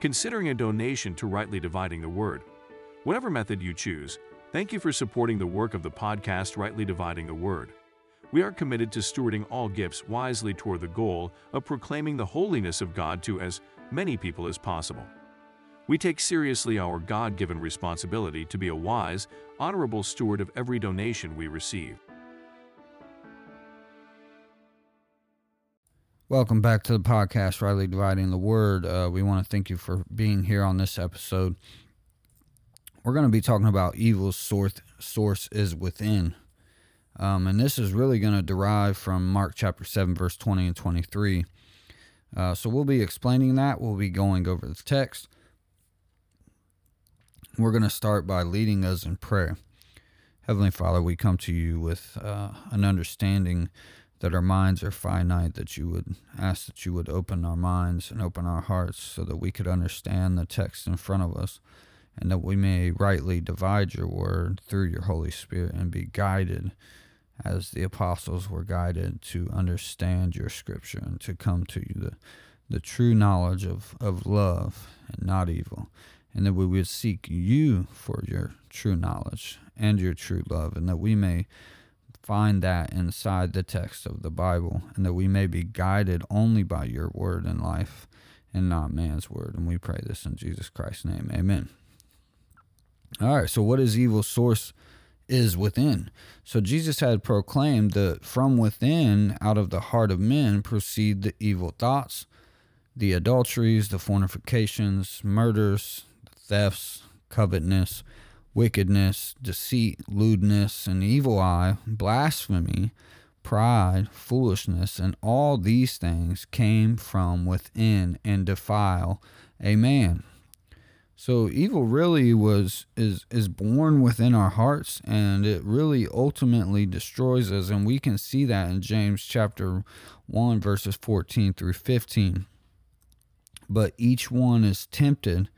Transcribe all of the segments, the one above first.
considering a donation to Rightly Dividing the Word. Whatever method you choose, thank you for supporting the work of the podcast Rightly Dividing the Word. We are committed to stewarding all gifts wisely toward the goal of proclaiming the holiness of God to as many people as possible. We take seriously our God given responsibility to be a wise, honorable steward of every donation we receive. Welcome back to the podcast, Rightly Dividing the Word. Uh, we want to thank you for being here on this episode. We're going to be talking about evil's source, source is within. Um, and this is really going to derive from Mark chapter 7, verse 20 and 23. Uh, so we'll be explaining that. We'll be going over the text. We're going to start by leading us in prayer. Heavenly Father, we come to you with uh, an understanding that our minds are finite, that you would ask that you would open our minds and open our hearts so that we could understand the text in front of us and that we may rightly divide your word through your Holy Spirit and be guided as the apostles were guided to understand your scripture and to come to you the, the true knowledge of, of love and not evil. And that we would seek you for your true knowledge and your true love and that we may find that inside the text of the Bible, and that we may be guided only by your word in life and not man's word. And we pray this in Jesus Christ's name. Amen. All right, so what is evil source is within? So Jesus had proclaimed that from within, out of the heart of men, proceed the evil thoughts, the adulteries, the fornications, murders, thefts, covetousness wickedness, deceit, lewdness, and evil eye, blasphemy, pride, foolishness, and all these things came from within and defile a man. So evil really was is is born within our hearts and it really ultimately destroys us and we can see that in James chapter 1 verses 14 through 15. But each one is tempted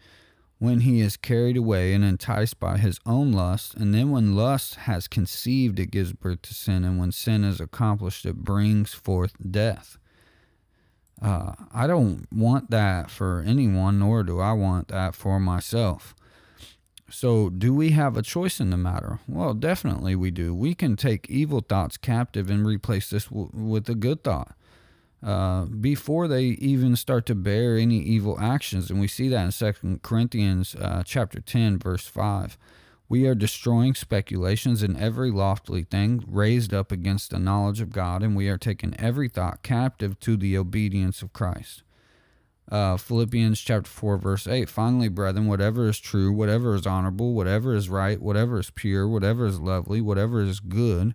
when he is carried away and enticed by his own lust. And then when lust has conceived, it gives birth to sin. And when sin is accomplished, it brings forth death. Uh, I don't want that for anyone, nor do I want that for myself. So, do we have a choice in the matter? Well, definitely we do. We can take evil thoughts captive and replace this w- with a good thought uh, before they even start to bear any evil actions. And we see that in Second Corinthians uh, chapter 10, verse 5. We are destroying speculations and every lofty thing raised up against the knowledge of God, and we are taking every thought captive to the obedience of Christ. Uh, Philippians chapter 4, verse 8. Finally, brethren, whatever is true, whatever is honorable, whatever is right, whatever is pure, whatever is lovely, whatever is good,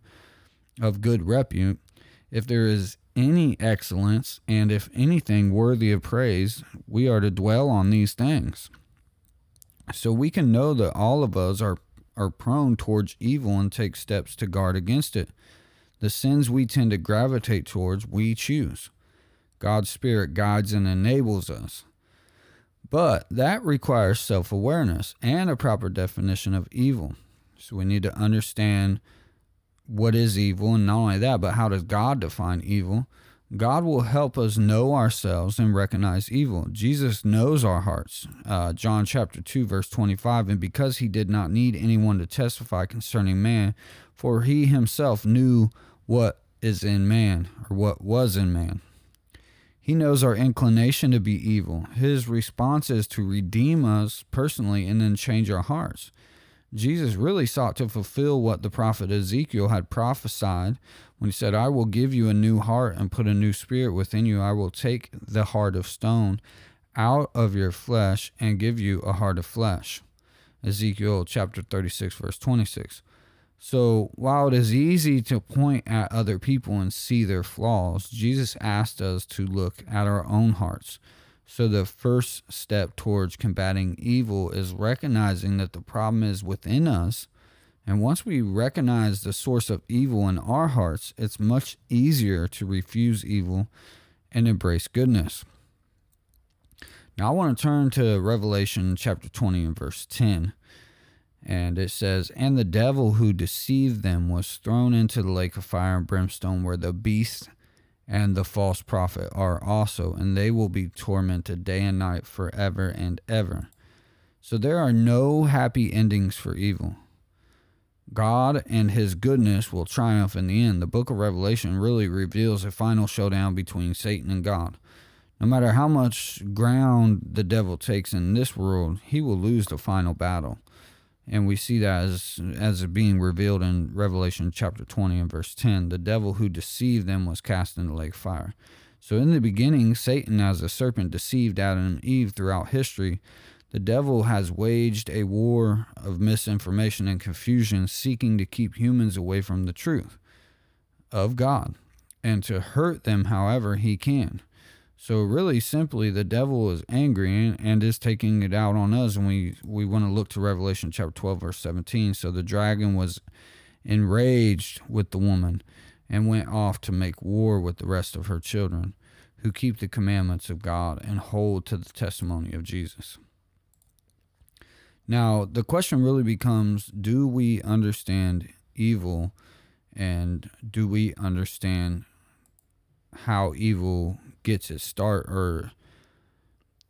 of good repute, if there is any excellence, and if anything worthy of praise, we are to dwell on these things. So we can know that all of us are, are prone towards evil and take steps to guard against it. The sins we tend to gravitate towards, we choose. God's Spirit guides and enables us. But that requires self awareness and a proper definition of evil. So we need to understand what is evil, and not only that, but how does God define evil? God will help us know ourselves and recognize evil. Jesus knows our hearts. Uh, John chapter 2, verse 25. And because he did not need anyone to testify concerning man, for he himself knew what is in man, or what was in man. He knows our inclination to be evil. His response is to redeem us personally and then change our hearts. Jesus really sought to fulfill what the prophet Ezekiel had prophesied when he said, I will give you a new heart and put a new spirit within you. I will take the heart of stone out of your flesh and give you a heart of flesh. Ezekiel chapter 36, verse 26. So while it is easy to point at other people and see their flaws, Jesus asked us to look at our own hearts so, the first step towards combating evil is recognizing that the problem is within us. And once we recognize the source of evil in our hearts, it's much easier to refuse evil and embrace goodness. Now, I want to turn to Revelation chapter 20 and verse 10. And it says, And the devil who deceived them was thrown into the lake of fire and brimstone, where the beast and the false prophet are also, and they will be tormented day and night forever and ever. So there are no happy endings for evil. God and his goodness will triumph in the end. The book of Revelation really reveals a final showdown between Satan and God. No matter how much ground the devil takes in this world, he will lose the final battle. And we see that as, as being revealed in Revelation chapter 20 and verse 10. The devil who deceived them was cast into the lake fire. So, in the beginning, Satan, as a serpent, deceived Adam and Eve throughout history. The devil has waged a war of misinformation and confusion, seeking to keep humans away from the truth of God and to hurt them however he can. So really simply the devil is angry and is taking it out on us and we we want to look to Revelation chapter 12 verse 17. So the dragon was enraged with the woman and went off to make war with the rest of her children who keep the commandments of God and hold to the testimony of Jesus. Now, the question really becomes do we understand evil and do we understand how evil gets its start or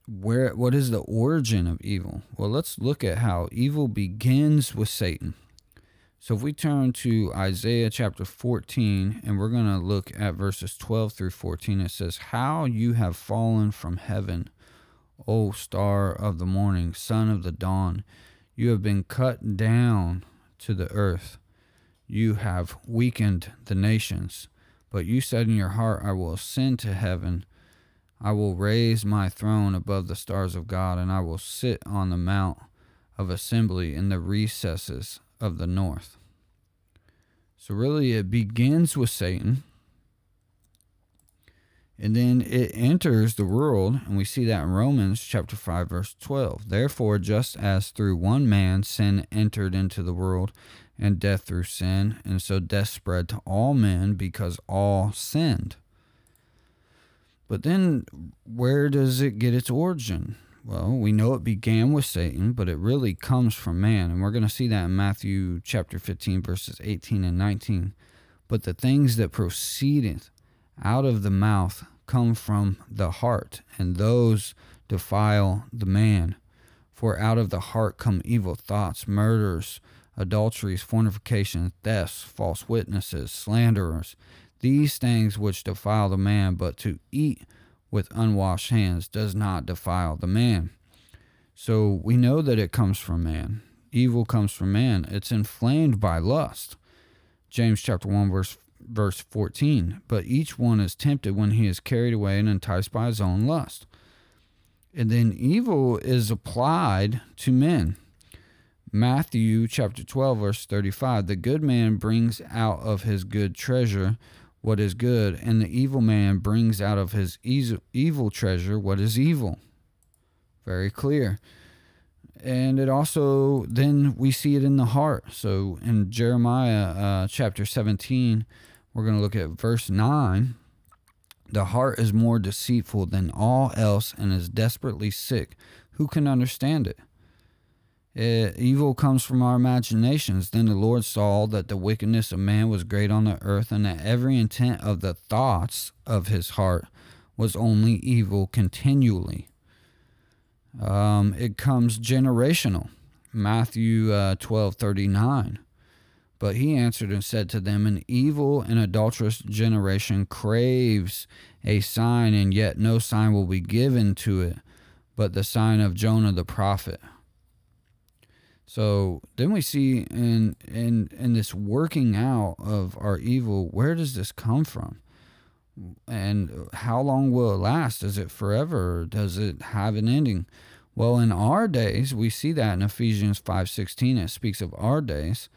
where what is the origin of evil? Well, let's look at how evil begins with Satan. So if we turn to Isaiah chapter 14 and we're going to look at verses 12 through 14 it says how you have fallen from heaven O star of the morning son of the dawn you have been cut down to the earth you have weakened the nations but you said in your heart, I will ascend to heaven. I will raise my throne above the stars of God, and I will sit on the mount of assembly in the recesses of the north. So, really, it begins with Satan. And then it enters the world, and we see that in Romans chapter 5, verse 12. Therefore, just as through one man sin entered into the world, and death through sin, and so death spread to all men because all sinned. But then, where does it get its origin? Well, we know it began with Satan, but it really comes from man. And we're going to see that in Matthew chapter 15, verses 18 and 19. But the things that proceedeth out of the mouth come from the heart, and those defile the man. For out of the heart come evil thoughts, murders, adulteries, fornications, thefts, false witnesses, slanderers, these things which defile the man, but to eat with unwashed hands does not defile the man. So we know that it comes from man. Evil comes from man. It's inflamed by lust. James chapter 1 verse verse 14. But each one is tempted when he is carried away and enticed by his own lust. And then evil is applied to men. Matthew chapter 12, verse 35 The good man brings out of his good treasure what is good, and the evil man brings out of his evil treasure what is evil. Very clear. And it also, then we see it in the heart. So in Jeremiah uh, chapter 17, we're going to look at verse 9. The heart is more deceitful than all else and is desperately sick. Who can understand it? Uh, evil comes from our imaginations. Then the Lord saw that the wickedness of man was great on the earth, and that every intent of the thoughts of his heart was only evil continually. Um, it comes generational. Matthew uh, twelve thirty nine. But he answered and said to them, An evil and adulterous generation craves a sign, and yet no sign will be given to it, but the sign of Jonah the prophet. So then we see in in in this working out of our evil, where does this come from? And how long will it last? Is it forever? does it have an ending? Well, in our days, we see that in Ephesians 5:16 it speaks of our days,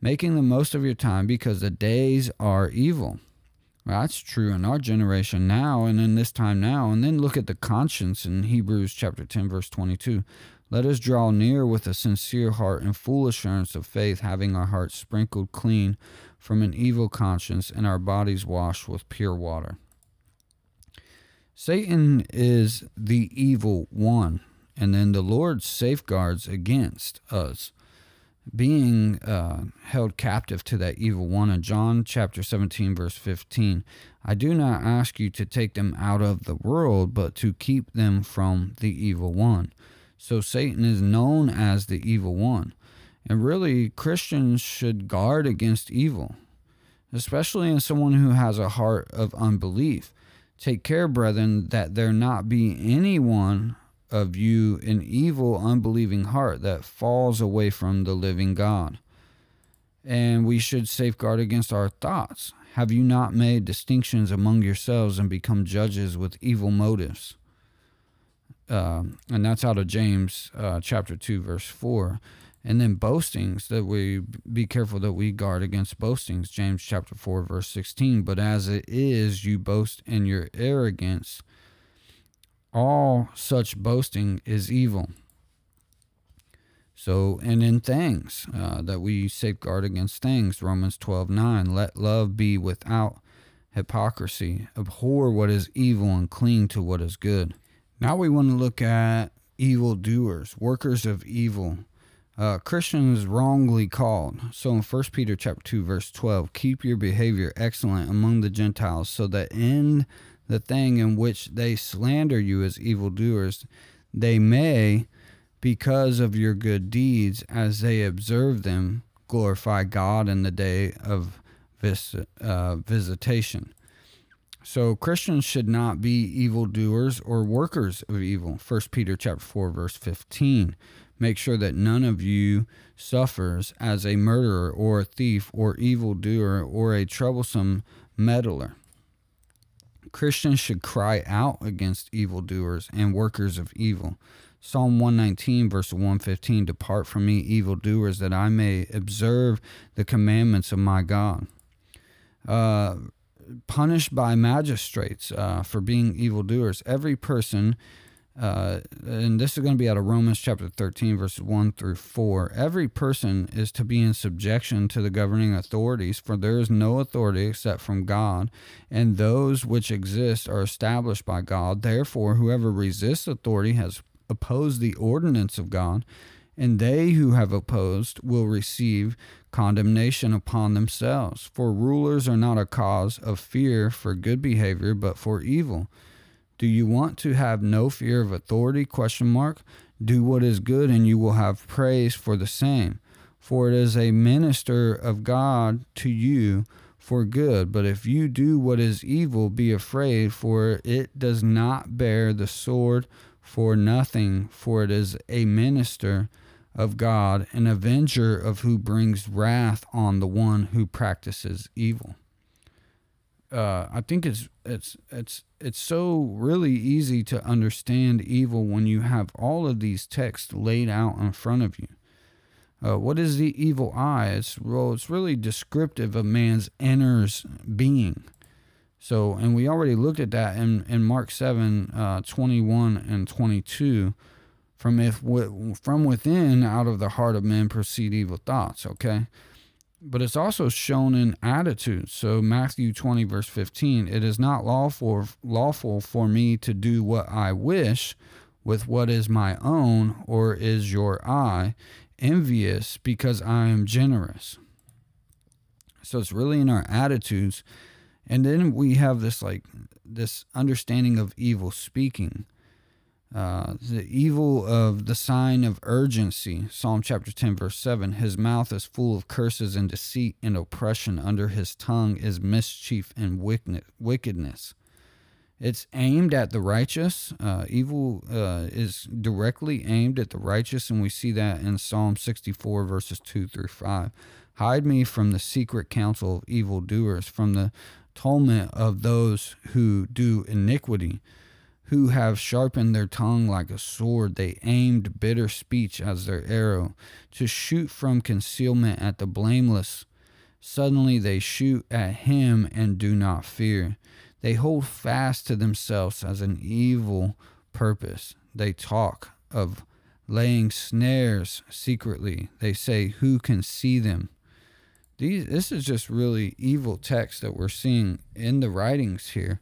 making the most of your time because the days are evil. Well, that's true in our generation now and in this time now. And then look at the conscience in Hebrews chapter 10 verse 22. Let us draw near with a sincere heart and full assurance of faith, having our hearts sprinkled clean from an evil conscience and our bodies washed with pure water. Satan is the evil one, and then the Lord safeguards against us. being uh, held captive to that evil one. In John chapter 17, verse 15, I do not ask you to take them out of the world, but to keep them from the evil one. So Satan is known as the evil one. And really, Christians should guard against evil, especially in someone who has a heart of unbelief. Take care, brethren, that there not be anyone of you an evil, unbelieving heart that falls away from the living God. And we should safeguard against our thoughts. Have you not made distinctions among yourselves and become judges with evil motives? Uh, and that's out of James uh, chapter 2, verse 4. And then boastings, that we be careful that we guard against boastings. James chapter 4, verse 16. But as it is, you boast in your arrogance all such boasting is evil. So, and in things uh, that we safeguard against things, Romans 12 9, let love be without hypocrisy, abhor what is evil and cling to what is good. Now we want to look at evil doers, workers of evil. Uh, Christians wrongly called. So in 1 Peter chapter 2 verse 12, keep your behavior excellent among the Gentiles so that in the thing in which they slander you as evildoers, they may, because of your good deeds, as they observe them, glorify God in the day of vis- uh, visitation. So Christians should not be evildoers or workers of evil. 1 Peter chapter 4 verse 15. Make sure that none of you suffers as a murderer or a thief or evildoer or a troublesome meddler. Christians should cry out against evildoers and workers of evil. Psalm 119, verse 115 Depart from me, evildoers, that I may observe the commandments of my God. Uh, punished by magistrates uh, for being evildoers. Every person uh, and this is going to be out of Romans chapter 13, verses 1 through 4. Every person is to be in subjection to the governing authorities, for there is no authority except from God, and those which exist are established by God. Therefore, whoever resists authority has opposed the ordinance of God, and they who have opposed will receive condemnation upon themselves. For rulers are not a cause of fear for good behavior, but for evil. Do you want to have no fear of authority? Question mark. Do what is good and you will have praise for the same. For it is a minister of God to you for good. But if you do what is evil, be afraid, for it does not bear the sword for nothing, for it is a minister of God, an avenger of who brings wrath on the one who practices evil uh, I think it's it's it's it's so really easy to understand evil when you have all of these texts laid out in front of you. Uh, what is the evil eye? It's well, it's really descriptive of man's inner being. So, and we already looked at that in, in Mark 7, uh, 21 and 22. From if from within, out of the heart of men proceed evil thoughts. Okay, but it's also shown in attitude. So Matthew 20 verse 15, it is not lawful lawful for me to do what I wish with what is my own or is your eye envious because I am generous. So it's really in our attitudes and then we have this like this understanding of evil speaking uh, the evil of the sign of urgency, Psalm chapter 10, verse 7. His mouth is full of curses and deceit and oppression. Under his tongue is mischief and wickedness. It's aimed at the righteous. Uh, evil uh, is directly aimed at the righteous, and we see that in Psalm 64, verses 2 through 5. Hide me from the secret counsel of evildoers, from the torment of those who do iniquity who have sharpened their tongue like a sword. They aimed bitter speech as their arrow, to shoot from concealment at the blameless. Suddenly they shoot at him and do not fear. They hold fast to themselves as an evil purpose. They talk of laying snares secretly. They say, Who can see them? These, this is just really evil text that we're seeing in the writings here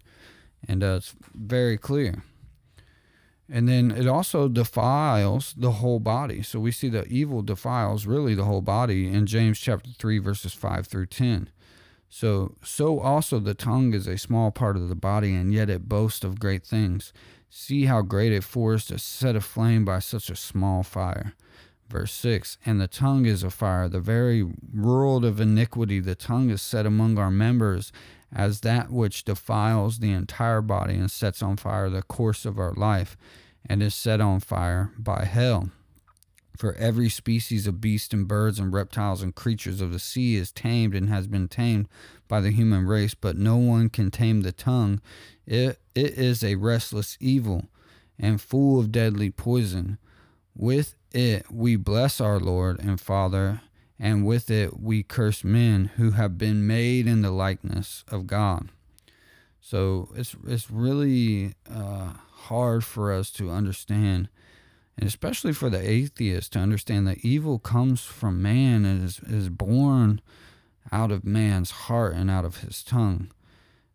and uh, it's very clear. And then it also defiles the whole body. So we see the evil defiles really the whole body in James chapter 3 verses 5 through 10. So so also the tongue is a small part of the body and yet it boasts of great things. See how great a forest is set aflame by such a small fire. Verse 6 And the tongue is a fire, the very world of iniquity. The tongue is set among our members as that which defiles the entire body and sets on fire the course of our life, and is set on fire by hell. For every species of beasts and birds and reptiles and creatures of the sea is tamed and has been tamed by the human race, but no one can tame the tongue. It, it is a restless evil and full of deadly poison. With it we bless our Lord and Father and with it we curse men who have been made in the likeness of God. So it's it's really uh, hard for us to understand, and especially for the atheist to understand that evil comes from man and is, is born out of man's heart and out of his tongue.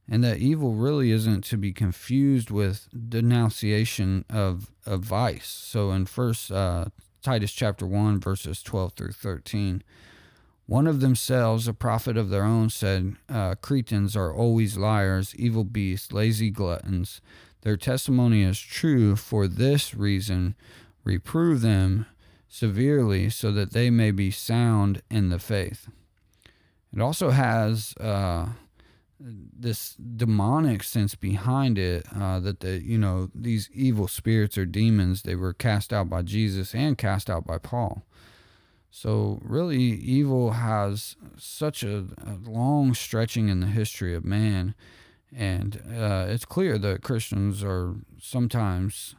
And that evil really isn't to be confused with denunciation of, of vice. So in first uh, Titus chapter 1, verses 12 through 13. One of themselves, a prophet of their own, said, uh, Cretans are always liars, evil beasts, lazy gluttons. Their testimony is true. For this reason, reprove them severely so that they may be sound in the faith. It also has uh, this demonic sense behind it uh, that the you know these evil spirits or demons they were cast out by Jesus and cast out by Paul. So really, evil has such a, a long stretching in the history of man, and uh, it's clear that Christians are sometimes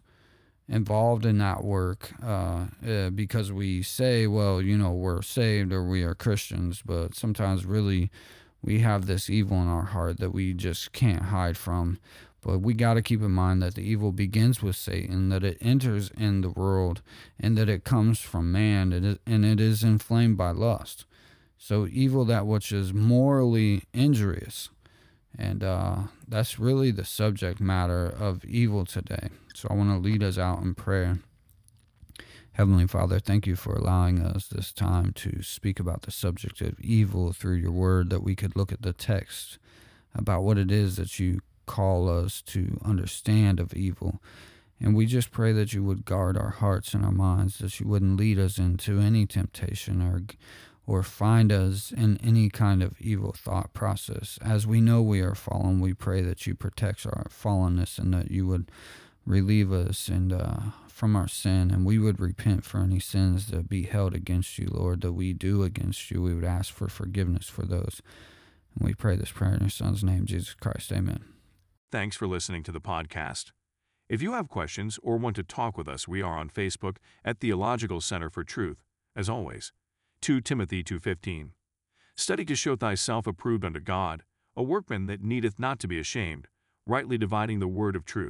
involved in that work uh, uh, because we say, well, you know, we're saved or we are Christians, but sometimes really we have this evil in our heart that we just can't hide from. But we got to keep in mind that the evil begins with Satan, that it enters in the world, and that it comes from man, and it is inflamed by lust. So, evil, that which is morally injurious. And uh, that's really the subject matter of evil today. So, I want to lead us out in prayer. Heavenly Father, thank you for allowing us this time to speak about the subject of evil through your word, that we could look at the text about what it is that you call us to understand of evil. And we just pray that you would guard our hearts and our minds, that you wouldn't lead us into any temptation or or find us in any kind of evil thought process. As we know we are fallen, we pray that you protect our fallenness and that you would relieve us and uh, from our sin, and we would repent for any sins that be held against you, Lord, that we do against you. We would ask for forgiveness for those. And we pray this prayer in your Son's name, Jesus Christ. Amen. Thanks for listening to the podcast. If you have questions or want to talk with us, we are on Facebook at Theological Center for Truth. As always, 2 Timothy 2.15 Study to show thyself approved unto God, a workman that needeth not to be ashamed, rightly dividing the word of truth.